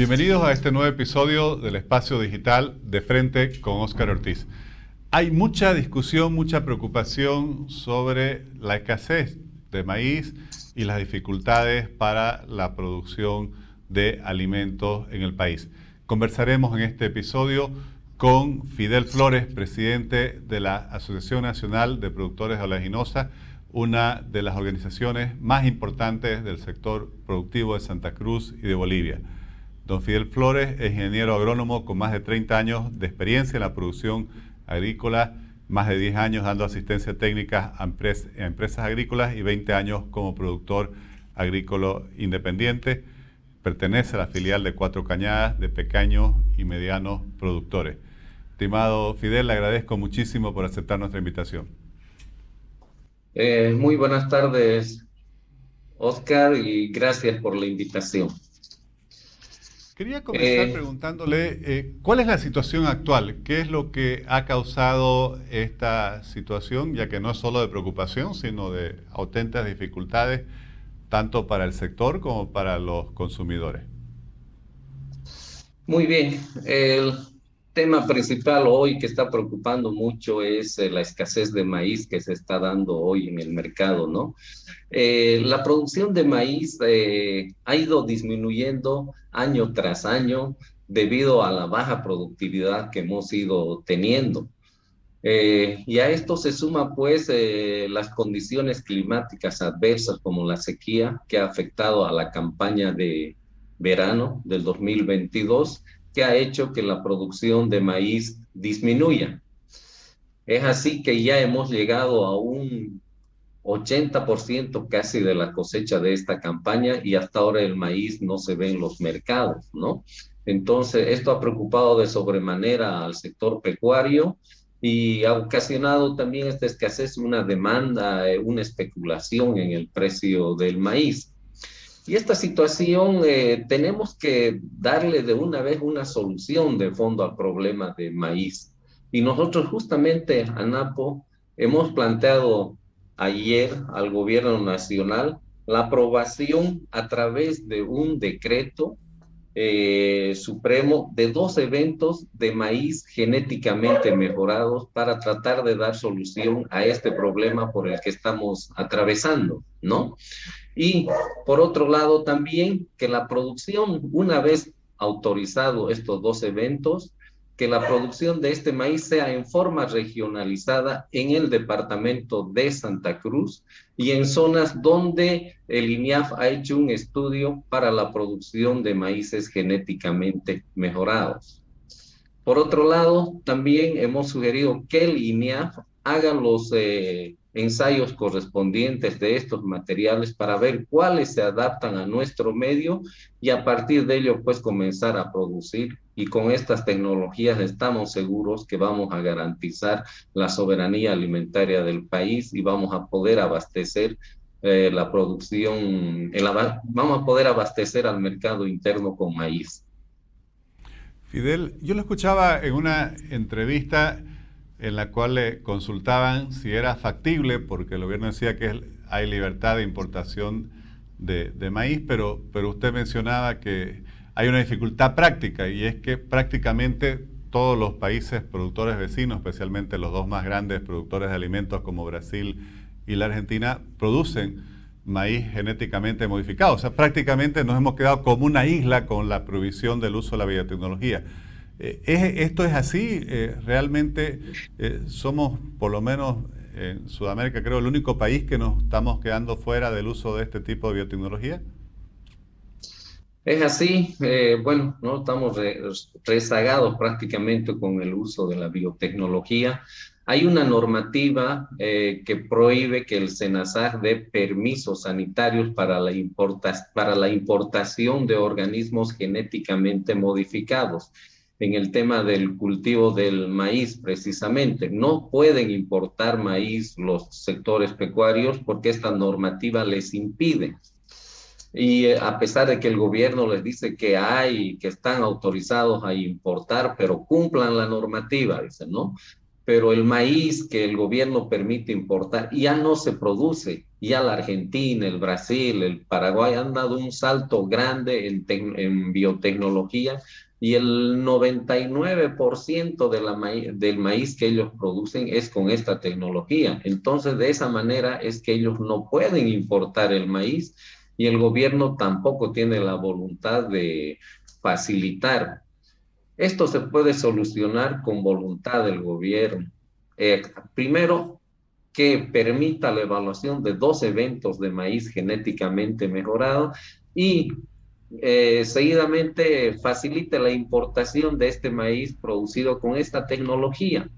Bienvenidos a este nuevo episodio del Espacio Digital de Frente con Óscar Ortiz. Hay mucha discusión, mucha preocupación sobre la escasez de maíz y las dificultades para la producción de alimentos en el país. Conversaremos en este episodio con Fidel Flores, presidente de la Asociación Nacional de Productores de Oleaginosa, una de las organizaciones más importantes del sector productivo de Santa Cruz y de Bolivia. Don Fidel Flores es ingeniero agrónomo con más de 30 años de experiencia en la producción agrícola, más de 10 años dando asistencia técnica a, empresas agrícolas y 20 años como productor agrícola independiente. Pertenece a la filial de Cuatro Cañadas de pequeños y medianos productores. Estimado Fidel, le agradezco muchísimo por aceptar nuestra invitación. Eh, muy buenas tardes, Oscar, y gracias por la invitación. Quería comenzar eh, preguntándole eh, cuál es la situación actual, qué es lo que ha causado esta situación, ya que no es solo de preocupación, sino de auténticas dificultades, tanto para el sector como para los consumidores. Muy bien, el tema principal hoy que está preocupando mucho es eh, la escasez de maíz que se está dando hoy en el mercado, ¿no? Eh, la producción de maíz eh, ha ido disminuyendo año tras año debido a la baja productividad que hemos ido teniendo. y a esto se suma pues las condiciones climáticas adversas como la sequía que ha afectado a la campaña de verano del 2022 que ha hecho que la producción de maíz disminuya. Es así que ya hemos llegado a un 80% casi de la cosecha de esta campaña y hasta ahora el maíz no se ve en los mercados, ¿no? Entonces, esto ha preocupado de sobremanera al sector pecuario y ha ocasionado también esta escasez una demanda, eh, una especulación en el precio del maíz. Y esta situación eh, tenemos que darle de una vez una solución de fondo al problema de maíz. Y nosotros justamente, ANAPO, hemos planteado ayer al gobierno nacional la aprobación a través de un decreto eh, supremo de dos eventos de maíz genéticamente mejorados para tratar de dar solución a este problema por el que estamos atravesando, ¿no? Y por otro lado también que la producción, una vez autorizado estos dos eventos, que la producción de este maíz sea en forma regionalizada en el departamento de Santa Cruz y en zonas donde el INIAF ha hecho un estudio para la producción de maíces genéticamente mejorados. Por otro lado, también hemos sugerido que el INIAF haga los eh, ensayos correspondientes de estos materiales para ver cuáles se adaptan a nuestro medio y a partir de ello pues comenzar a producir y con estas tecnologías estamos seguros que vamos a garantizar la soberanía alimentaria del país y vamos a poder abastecer eh, la producción, vamos a poder abastecer al mercado interno con maíz. Fidel, yo lo escuchaba en una entrevista en la cual le consultaban si era factible, porque el gobierno decía que hay libertad de importación de, maíz, pero, pero usted mencionaba que hay una dificultad práctica y es que prácticamente todos los países productores vecinos, especialmente los dos más grandes productores de alimentos como Brasil y la Argentina, producen maíz genéticamente modificado. O sea, prácticamente nos hemos quedado como una isla con la prohibición del uso de la biotecnología. Eh, ¿Esto es así? Eh, ¿Realmente eh, somos, por lo menos en Sudamérica, creo, el único país que nos estamos quedando fuera del uso de este tipo de biotecnología? Es así, bueno, no estamos rezagados prácticamente con el uso de la biotecnología. Hay una normativa que prohíbe que el SENASAC dé permisos sanitarios para la, para la importación de organismos genéticamente modificados en el tema del cultivo del maíz precisamente. No pueden importar maíz los sectores pecuarios porque esta normativa les impide. Y eh, a pesar de que el gobierno les dice que hay, que están autorizados a importar, pero cumplan la normativa, dicen, ¿no? pero el maíz que el gobierno permite importar ya no se produce. Ya la Argentina, el Brasil, el Paraguay han dado un salto grande en, en biotecnología y el 99% de la del maíz que ellos producen es con esta tecnología. Entonces, de esa manera es que ellos no pueden importar el maíz y el gobierno tampoco tiene la voluntad de facilitar. Esto se puede solucionar con voluntad del gobierno. Eh, primero, que permita la evaluación de dos eventos de maíz genéticamente mejorado y eh, seguidamente facilite la importación de este maíz producido con esta tecnología.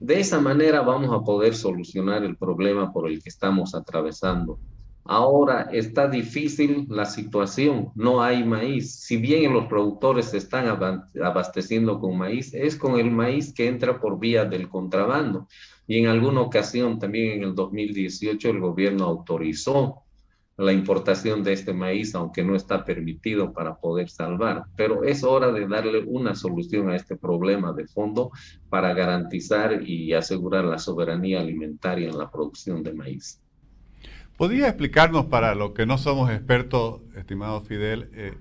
De esa manera vamos a poder solucionar el problema por el que estamos atravesando. Ahora está difícil la situación, no hay maíz. Si bien los productores se están abasteciendo con maíz, es con el maíz que entra por vía del contrabando. Y en alguna ocasión, también en el 2018, el gobierno autorizó la importación de este maíz, aunque no está permitido para poder salvar. Pero es hora de darle una solución a este problema de fondo para garantizar y asegurar la soberanía alimentaria en la producción de maíz. ¿Podría explicarnos para los que no somos expertos, estimado Fidel, eh,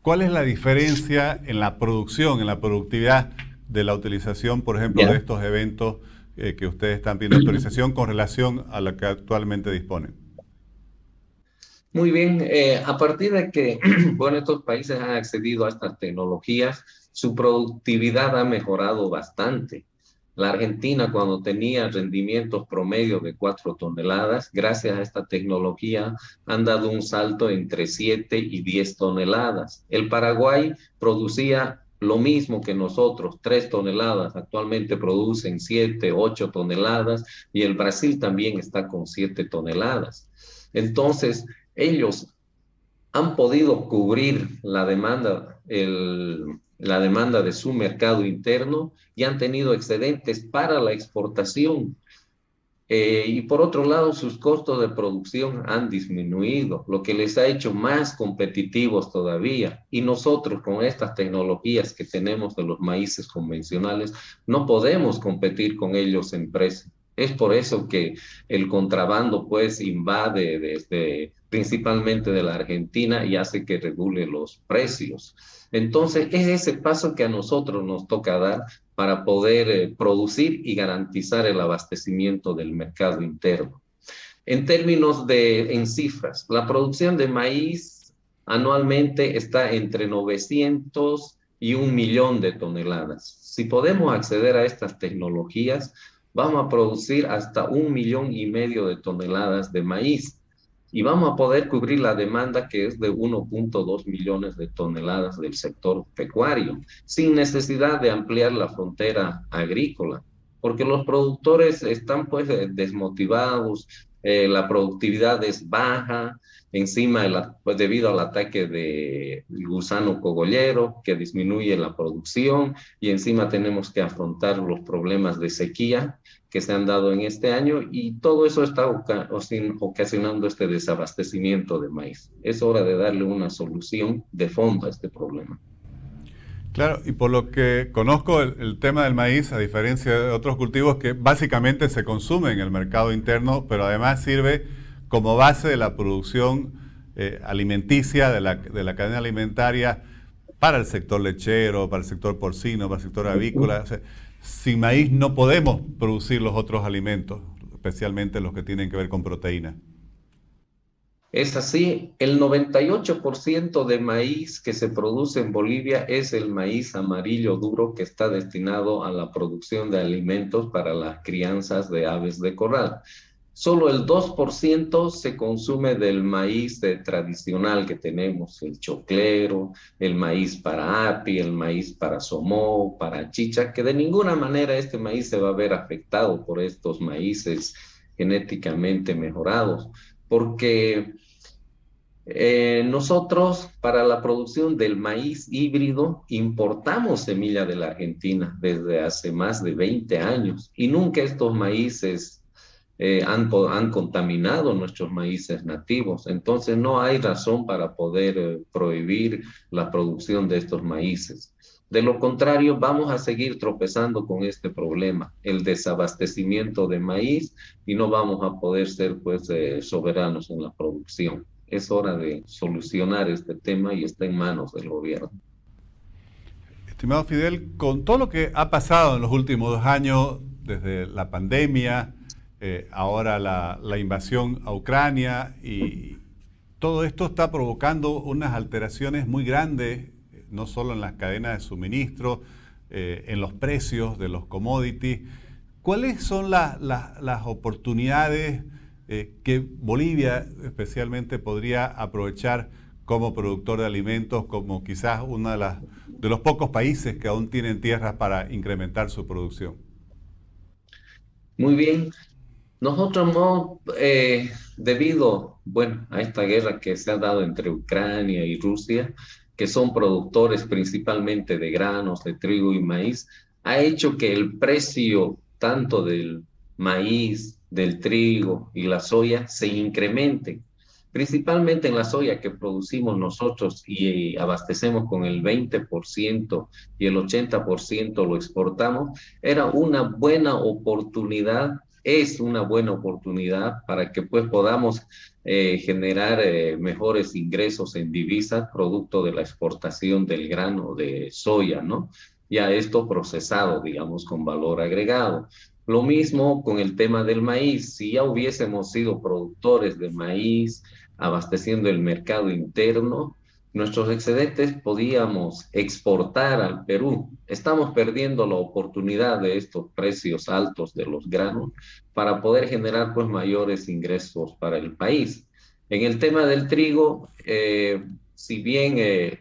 cuál es la diferencia en la producción, en la productividad de la utilización, por ejemplo, de estos eventos eh, que ustedes están pidiendo autorización con relación a la que actualmente disponen? Muy bien, eh, a partir de que, bueno, estos países han accedido a estas tecnologías, su productividad ha mejorado bastante. La Argentina, cuando tenía rendimientos promedio de 4 toneladas, gracias a esta tecnología han dado un salto entre 7 y 10 toneladas. El Paraguay producía lo mismo que nosotros, 3 toneladas, actualmente producen 7, 8 toneladas y el Brasil también está con 7 toneladas. Entonces, ellos han podido cubrir la demanda, la demanda de su mercado interno y han tenido excedentes para la exportación. Eh, y por otro lado, sus costos de producción han disminuido, lo que les ha hecho más competitivos todavía. Y nosotros con estas tecnologías que tenemos de los maíces convencionales, no podemos competir con ellos en precio. Es por eso que el contrabando pues invade principalmente de la Argentina y hace que regule los precios. Entonces, es ese paso que a nosotros nos toca dar para poder eh, producir y garantizar el abastecimiento del mercado interno. En términos de, en cifras, la producción de maíz anualmente está entre 900 y un millón de toneladas. Si podemos acceder a estas tecnologías, vamos a producir hasta un millón y medio de toneladas de maíz y vamos a poder cubrir la demanda que es de 1.2 millones de toneladas del sector pecuario, sin necesidad de ampliar la frontera agrícola, porque los productores están pues desmotivados, eh, la productividad es baja, encima pues, debido al ataque de gusano cogollero que disminuye la producción y encima tenemos que afrontar los problemas de sequía que se han dado en este año y todo eso está ocasionando este desabastecimiento de maíz. Es hora de darle una solución de fondo a este problema. Claro, y por lo que conozco el, tema del maíz, a diferencia de otros cultivos que básicamente se consume en el mercado interno, pero además sirve como base de la producción eh, alimenticia, de la, de la, cadena alimentaria para el sector lechero, para el sector porcino, para el sector avícola sin maíz no podemos producir los otros alimentos, especialmente los que tienen que ver con proteína. Es así, el 98% de maíz que se produce en Bolivia es el maíz amarillo duro que está destinado a la producción de alimentos para las crianzas de aves de corral. Solo el 2% se consume del maíz tradicional que tenemos, el choclero, el maíz para api, el maíz para somó, para chicha, que de ninguna manera este maíz se va a ver afectado por estos maíces genéticamente mejorados, porque eh, nosotros para la producción del maíz híbrido importamos semilla de la Argentina desde hace más de 20 años y nunca estos maíces eh, han, han, contaminado nuestros maíces nativos. Entonces no hay razón para poder eh, prohibir la producción de estos maíces. De lo contrario, vamos a seguir tropezando con este problema, el desabastecimiento de maíz, y no vamos a poder ser pues eh, soberanos en la producción. Es hora de solucionar este tema y está en manos del gobierno. Estimado Fidel, con todo lo que ha pasado en los últimos dos años, desde la pandemia, eh, ahora la, la, invasión a Ucrania, y todo esto está provocando unas alteraciones muy grandes, no solo en las cadenas de suministro, eh, en los precios de los commodities. ¿Cuáles son las oportunidades eh, que Bolivia especialmente podría aprovechar como productor de alimentos, como quizás uno de, de los pocos países que aún tienen tierras para incrementar su producción? Muy bien. Nosotros eh, debido bueno, a esta guerra que se ha dado entre Ucrania y Rusia, que son productores principalmente de granos, de trigo y maíz, ha hecho que el precio tanto del maíz, del trigo y la soya se incremente. Principalmente en la soya que producimos nosotros y abastecemos con el 20% y el 80% lo exportamos, era una buena oportunidad, es una buena oportunidad para que pues podamos eh, generar eh, mejores ingresos en divisas producto de la exportación del grano de soya, ¿no? Ya esto procesado, digamos, con valor agregado. Lo mismo con el tema del maíz. Si ya hubiésemos sido productores de maíz, abasteciendo el mercado interno, nuestros excedentes podíamos exportar al Perú. Estamos perdiendo la oportunidad de estos precios altos de los granos para poder generar pues mayores ingresos para el país. En el tema del trigo, eh, si bien eh,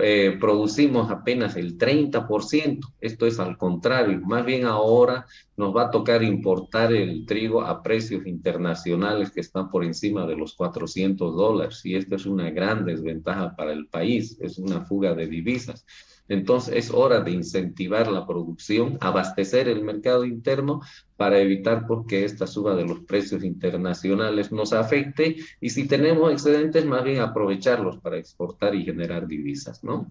eh, producimos apenas el 30%. Esto es al contrario, más bien ahora nos va a tocar importar el trigo a precios internacionales que están por encima de los 400 dólares y esto es una gran desventaja para el país, es una fuga de divisas. Entonces es hora de incentivar la producción, abastecer el mercado interno para evitar pues, que esta suba de los precios internacionales nos afecte y si tenemos excedentes, más bien aprovecharlos para exportar y generar divisas, ¿no?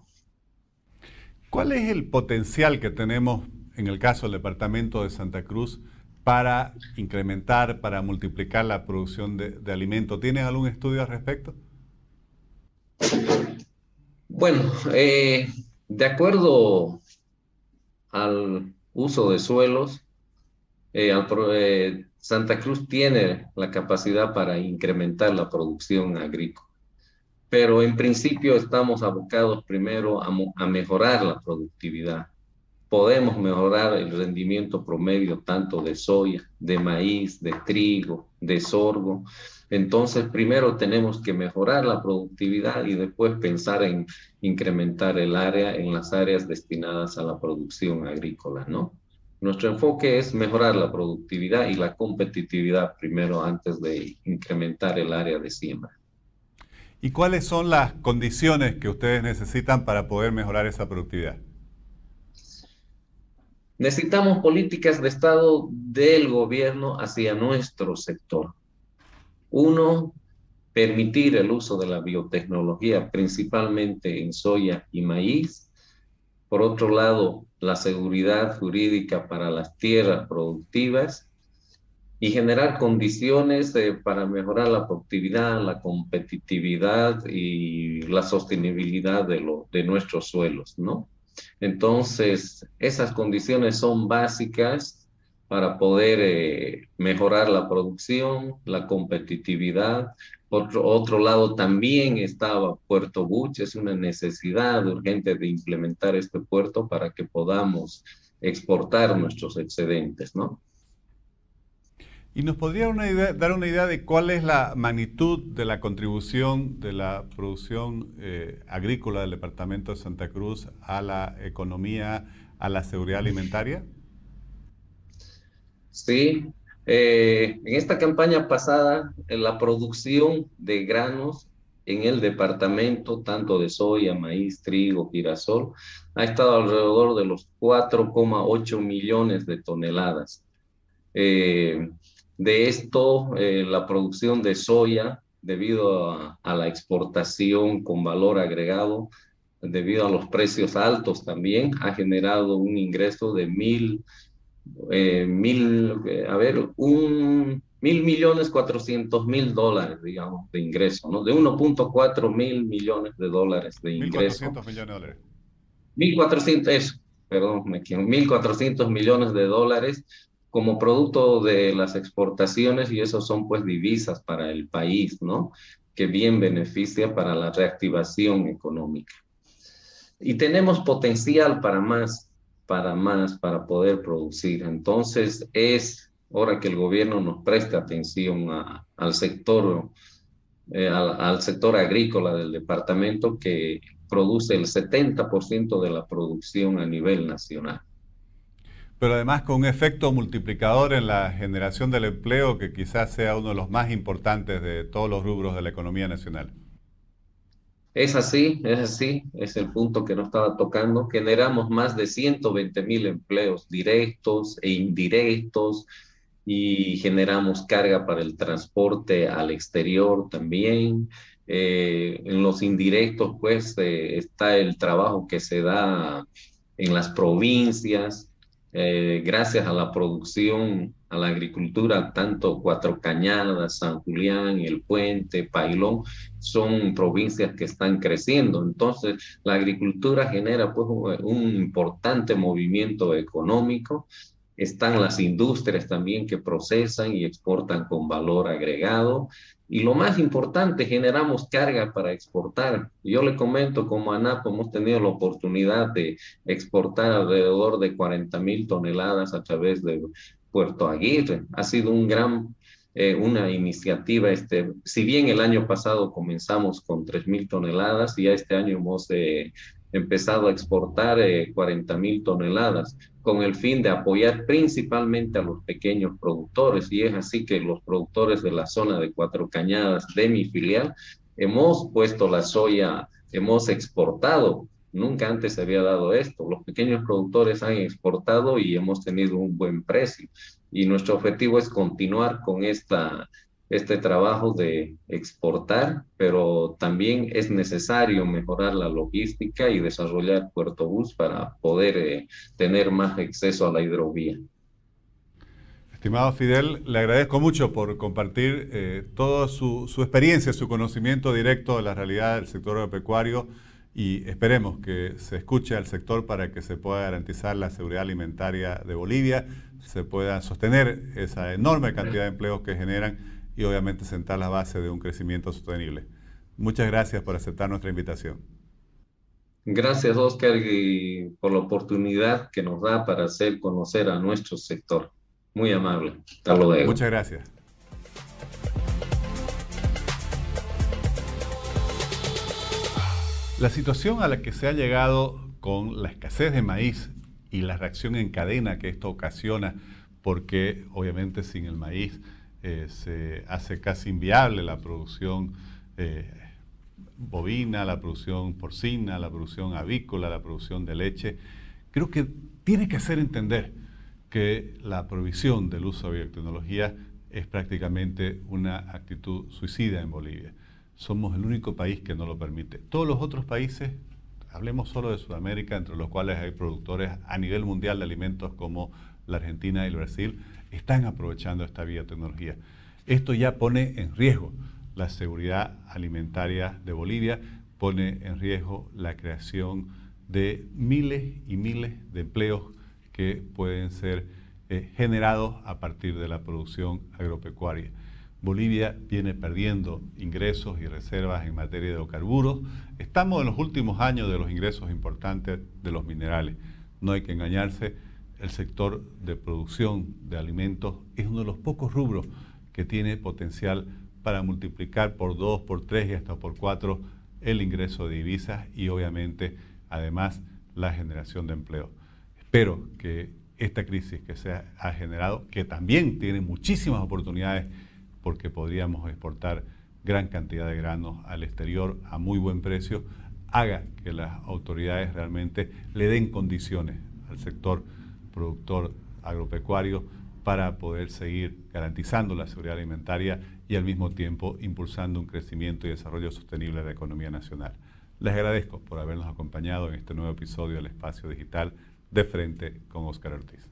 ¿Cuál es el potencial que tenemos en el caso del departamento de Santa Cruz para incrementar, para multiplicar la producción de, de alimentos? ¿Tienen algún estudio al respecto? Bueno, eh, de acuerdo al uso de suelos, eh, eh, Santa Cruz tiene la capacidad para incrementar la producción agrícola, pero en principio estamos abocados primero a mejorar la productividad. Podemos mejorar el rendimiento promedio tanto de soya, de maíz, de trigo, de sorgo, entonces, primero tenemos que mejorar la productividad y después pensar en incrementar el área en las áreas destinadas a la producción agrícola, ¿no? Nuestro enfoque es mejorar la productividad y la competitividad primero antes de incrementar el área de siembra. ¿Y cuáles son las condiciones que ustedes necesitan para poder mejorar esa productividad? Necesitamos políticas de Estado del gobierno hacia nuestro sector. Uno, permitir el uso de la biotecnología, principalmente en soya y maíz. Por otro lado, la seguridad jurídica para las tierras productivas y generar condiciones eh, para mejorar la productividad, la competitividad y la sostenibilidad de, de nuestros suelos, ¿no? Entonces, esas condiciones son básicas para poder eh, mejorar la producción, la competitividad. Por otro lado, también estaba Puerto Buch, es una necesidad urgente de implementar este puerto para que podamos exportar nuestros excedentes, ¿no? ¿Y nos podría dar una idea de cuál es la magnitud de la contribución de la producción eh, agrícola del Departamento de Santa Cruz a la economía, a la seguridad alimentaria? Sí, eh, en esta campaña pasada, en la producción de granos en el departamento, tanto de soya, maíz, trigo, girasol, ha estado alrededor de los 4,8 millones de toneladas. Eh, de esto, eh, la producción de soya, debido a, la exportación con valor agregado, debido a los precios altos también, ha generado un ingreso de mil, eh, mil, a ver, un mil millones cuatrocientos mil dólares, digamos, de ingreso, ¿no? De 1.4 mil millones de dólares de ingreso. 1.400 millones de dólares. 1.400, eso, perdón, me equivoco, 1.400 millones de dólares como producto de las exportaciones y eso son pues divisas para el país, ¿no? Que bien beneficia para la reactivación económica. Y tenemos potencial para más, para más, para poder producir. Entonces es hora que el gobierno nos preste atención al sector, eh, al, sector agrícola del departamento que produce el 70% de la producción a nivel nacional. Pero además con un efecto multiplicador en la generación del empleo que quizás sea uno de los más importantes de todos los rubros de la economía nacional. Es así, es así, es el punto que no estaba tocando. Generamos más de 120 mil empleos directos e indirectos, y generamos carga para el transporte al exterior también. Eh, en los indirectos, pues, eh, está el trabajo que se da en las provincias, eh, gracias a la producción, a la agricultura, tanto Cuatro Cañadas, San Julián, El Puente, Pailón, son provincias que están creciendo. Entonces, la agricultura genera pues, un importante movimiento económico están las industrias también que procesan y exportan con valor agregado. Y lo más importante, generamos carga para exportar. Yo le comento, como ANAP hemos tenido la oportunidad de exportar alrededor de 40 mil toneladas a través de Puerto Aguirre. Ha sido un gran, eh, una iniciativa. Este, si bien el año pasado comenzamos con 3 mil toneladas, ya este año hemos eh, empezado a exportar 40 eh, mil toneladas con el fin de apoyar principalmente a los pequeños productores. Y es así que los productores de la zona de Cuatro Cañadas de mi filial hemos puesto la soya, hemos exportado. Nunca antes se había dado esto. Los pequeños productores han exportado y hemos tenido un buen precio. Y nuestro objetivo es continuar con esta este trabajo de exportar, pero también es necesario mejorar la logística y desarrollar Puerto Bus para poder eh, tener más acceso a la hidrovía. Estimado Fidel, le agradezco mucho por compartir eh, toda su, su, experiencia, su conocimiento directo de la realidad del sector agropecuario y esperemos que se escuche al sector para que se pueda garantizar la seguridad alimentaria de Bolivia, se pueda sostener esa enorme cantidad de empleos que generan y obviamente sentar la base de un crecimiento sostenible. Muchas gracias por aceptar nuestra invitación. Gracias, Oscar, y por la oportunidad que nos da para hacer conocer a nuestro sector. Muy amable. Hasta luego. Muchas gracias. La situación a la que se ha llegado con la escasez de maíz y la reacción en cadena que esto ocasiona, porque obviamente sin el maíz eh, se hace casi inviable la producción eh, bovina, la producción porcina, la producción avícola, la producción de leche. Creo que tiene que hacer entender que la provisión del uso de biotecnología es prácticamente una actitud suicida en Bolivia. Somos el único país que no lo permite. Todos los otros países, hablemos solo de Sudamérica, entre los cuales hay productores a nivel mundial de alimentos como la Argentina y el Brasil, están aprovechando esta biotecnología. Esto ya pone en riesgo la seguridad alimentaria de Bolivia, pone en riesgo la creación de miles y miles de empleos que pueden ser eh, generados a partir de la producción agropecuaria. Bolivia viene perdiendo ingresos y reservas en materia de hidrocarburos. Estamos en los últimos años de los ingresos importantes de los minerales. No hay que engañarse, el sector de producción de alimentos es uno de los pocos rubros que tiene potencial para multiplicar por dos, por tres y hasta por cuatro el ingreso de divisas y obviamente además la generación de empleo. Espero que esta crisis que se ha generado, que también tiene muchísimas oportunidades porque podríamos exportar gran cantidad de granos al exterior a muy buen precio, haga que las autoridades realmente le den condiciones al sector productor agropecuario para poder seguir garantizando la seguridad alimentaria y al mismo tiempo impulsando un crecimiento y desarrollo sostenible de la economía nacional. Les agradezco por habernos acompañado en este nuevo episodio del Espacio Digital de Frente con Oscar Ortiz.